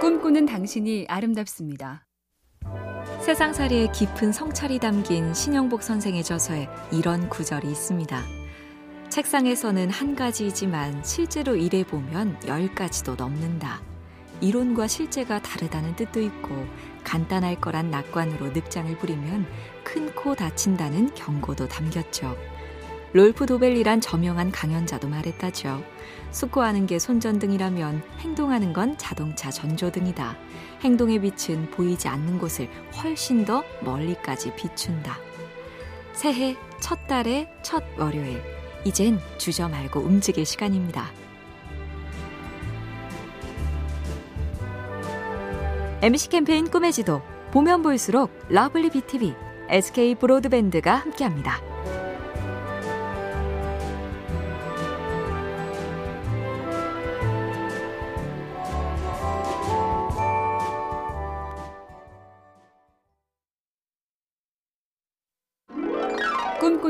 꿈꾸는 당신이 아름답습니다. 세상살이의 깊은 성찰이 담긴 신영복 선생의 저서에 이런 구절이 있습니다. 책상에서는 한 가지이지만 실제로 일해보면 열 가지도 넘는다. 이론과 실제가 다르다는 뜻도 있고 간단할 거란 낙관으로 늑장을 부리면 큰 코 다친다는 경고도 담겼죠. 롤프 도벨리란 저명한 강연자도 말했다죠. 숙고하는 게 손전등이라면 행동하는 건 자동차 전조등이다. 행동의 빛은 보이지 않는 곳을 훨씬 더 멀리까지 비춘다. 새해 첫 달의 첫 월요일. 이젠 주저 말고 움직일 시간입니다. MBC 캠페인 꿈의 지도 보면 볼수록 lovely BTV, SK 브로드밴드가 함께합니다.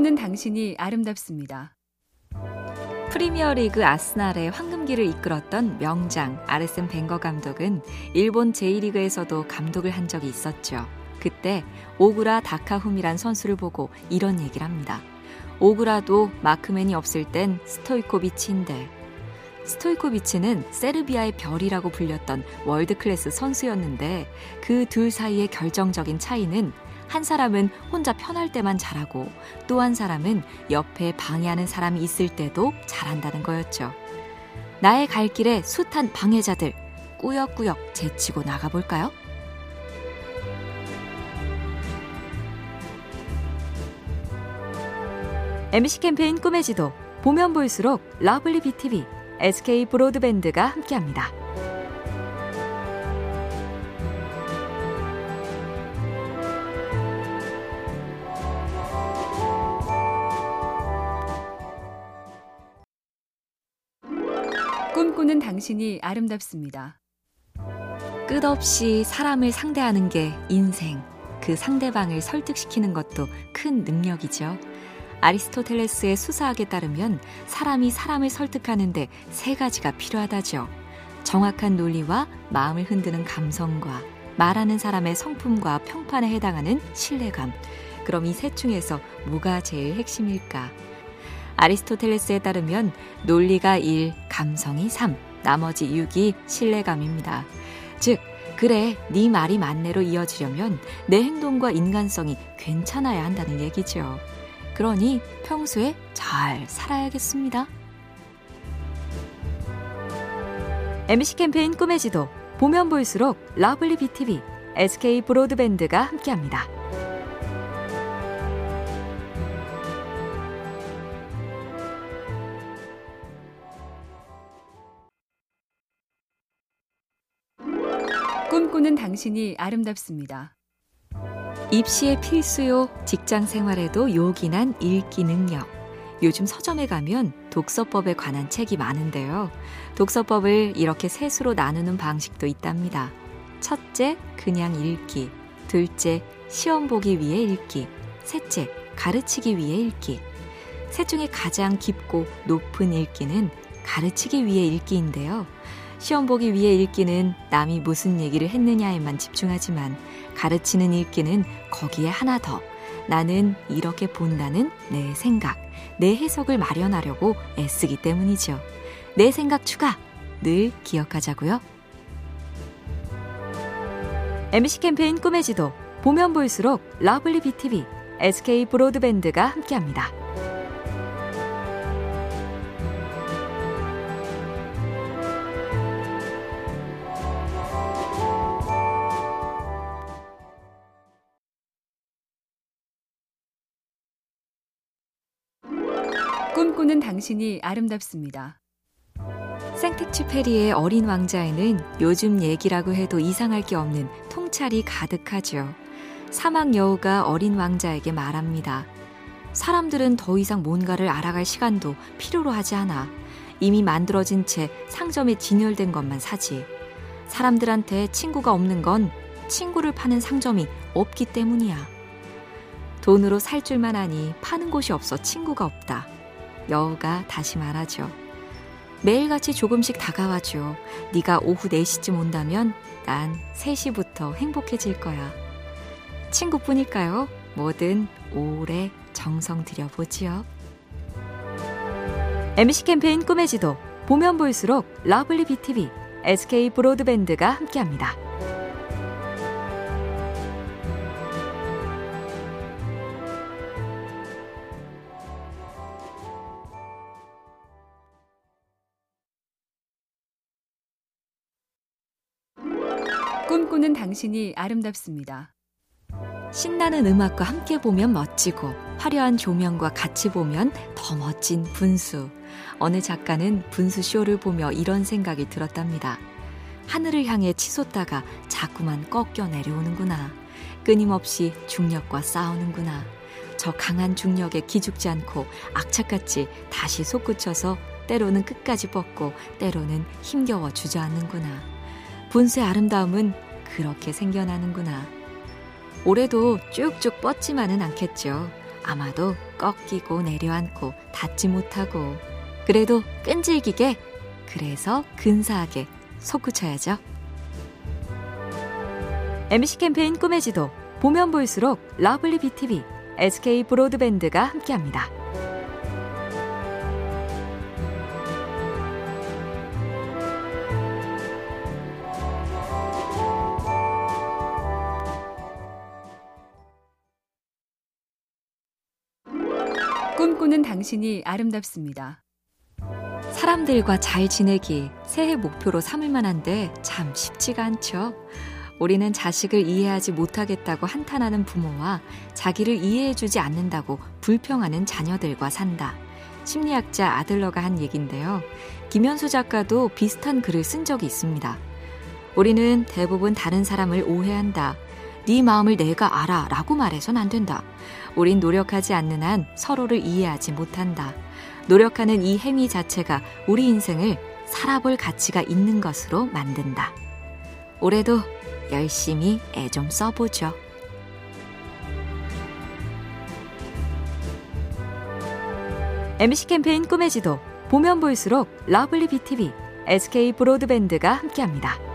꿈꾸는 당신이 아름답습니다. 프리미어리그 아스날의 황금기를 이끌었던 명장 아르센 벵거 감독은 일본 J1리그에서도 감독을 한 적이 있었죠. 그때 오구라 다카후미란 선수를 보고 이런 얘기를 합니다. 오구라도 마크맨이 없을 땐 스토이코비치인데 스토이코비치는 세르비아의 별이라고 불렸던 world class 선수였는데 그 둘 사이의 결정적인 차이는 한 사람은 혼자 편할 때만 잘하고 또 한 사람은 옆에 방해하는 사람이 있을 때도 잘한다는 거였죠. 나의 갈 길에 숱한 방해자들 꾸역꾸역 제치고 나가볼까요? MBC 캠페인 꿈의 지도 보면 볼수록 lovely BTV, SK 브로드밴드가 함께합니다. 꿈꾸는 당신이 아름답습니다. 끝없이 사람을 상대하는 게 인생. 그 상대방을 설득시키는 것도 큰 능력이죠. 아리스토텔레스의 수사학에 따르면 사람이 사람을 설득하는데 세 가지가 필요하다죠. 정확한 논리와 마음을 흔드는 감성과 말하는 사람의 성품과 평판에 해당하는 신뢰감. 그럼 이 셋 중에서 뭐가 제일 핵심일까? 아리스토텔레스에 따르면 논리가 1, 감성이 3, 나머지 6이 신뢰감입니다. 즉, 그래, 네 말이 맞네로 이어지려면 내 행동과 인간성이 괜찮아야 한다는 얘기죠. 그러니 평소에 잘 살아야겠습니다. MBC 캠페인 꿈의 지도 보면 볼수록 lovely BTV, SK 브로드밴드가 함께합니다. 꿈꾸는 당신이 아름답습니다. 입시의 필수요, 직장 생활에도 요긴한 읽기 능력. 요즘 서점에 가면 독서법에 관한 책이 많은데요. 독서법을 이렇게 셋으로 나누는 방식도 있답니다. 첫째, 그냥 읽기. 둘째, 시험 보기 위해 읽기. 셋째, 가르치기 위해 읽기. 셋 중에 가장 깊고 높은 읽기는 가르치기 위해 읽기인데요. 시험 보기 위해 읽기는 남이 무슨 얘기를 했느냐에만 집중하지만 가르치는 읽기는 거기에 하나 더 나는 이렇게 본다는 내 생각, 내 해석을 마련하려고 애쓰기 때문이죠. 내 생각 추가 늘 기억하자고요. MBC 캠페인 꿈의 지도 보면 볼수록 lovely BTV, SK 브로드밴드가 함께합니다. 꿈꾸는 당신이 아름답습니다. 생텍쥐 페리의 어린 왕자에는 요즘 얘기라고 해도 이상할 게 없는 통찰이 가득하죠. 사막 여우가 어린 왕자에게 말합니다. 사람들은 더 이상 뭔가를 알아갈 시간도 필요로 하지 않아. 이미 만들어진 채 상점에 진열된 것만 사지. 사람들한테 친구가 없는 건 친구를 파는 상점이 없기 때문이야. 돈으로 살 줄만 아니 파는 곳이 없어 친구가 없다. 여우가 다시 말하죠. 매일같이 조금씩 다가와줘. 네가 오후 4시쯤 온다면 난 3시부터 행복해질 거야. 친구뿐일까요? 뭐든 오래 정성 들여보지요. MBC 캠페인 꿈의 지도 보면 볼수록 lovely BTV, SK 브로드밴드가 함께합니다. 꿈꾸는 당신이 아름답습니다. 신나는 음악과 함께 보면 멋지고 화려한 조명과 같이 보면 더 멋진 분수. 어느 작가는 분수 쇼를 보며 이런 생각이 들었답니다. 하늘을 향해 치솟다가 자꾸만 꺾여 내려오는구나. 끊임없이 중력과 싸우는구나. 저 강한 중력에 기죽지 않고 악착같이 다시 솟구쳐서 때로는 끝까지 뻗고 때로는 힘겨워 주저앉는구나. 분수의 아름다움은 그렇게 생겨나는구나. 올해도 쭉쭉 뻗지만은 않겠죠. 아마도 꺾이고 내려앉고 닿지 못하고 그래도 끈질기게 그래서 근사하게 솟구쳐야죠. MBC 캠페인 꿈의 지도 보면 볼수록 lovely BTV, SK 브로드밴드가 함께합니다. 꿈꾸는 당신이 아름답습니다. 사람들과 잘 지내기 새해 목표로 삼을 만한데 참 쉽지가 않죠. 우리는 자식을 이해하지 못하겠다고 한탄하는 부모와 자기를 이해해주지 않는다고 불평하는 자녀들과 산다. 심리학자 아들러가 한 얘긴데요. 김현수 작가도 비슷한 글을 쓴 적이 있습니다. 우리는 대부분 다른 사람을 오해한다. 네 마음을 내가 알아 라고 말해선 안 된다. 우린 노력하지 않는 한 서로를 이해하지 못한다. 노력하는 이 행위 자체가 우리 인생을 살아볼 가치가 있는 것으로 만든다. 올해도 열심히 애 좀 써보죠. MBC 캠페인 꿈의 지도 보면 볼수록 lovely BTV, SK 브로드밴드가 함께합니다.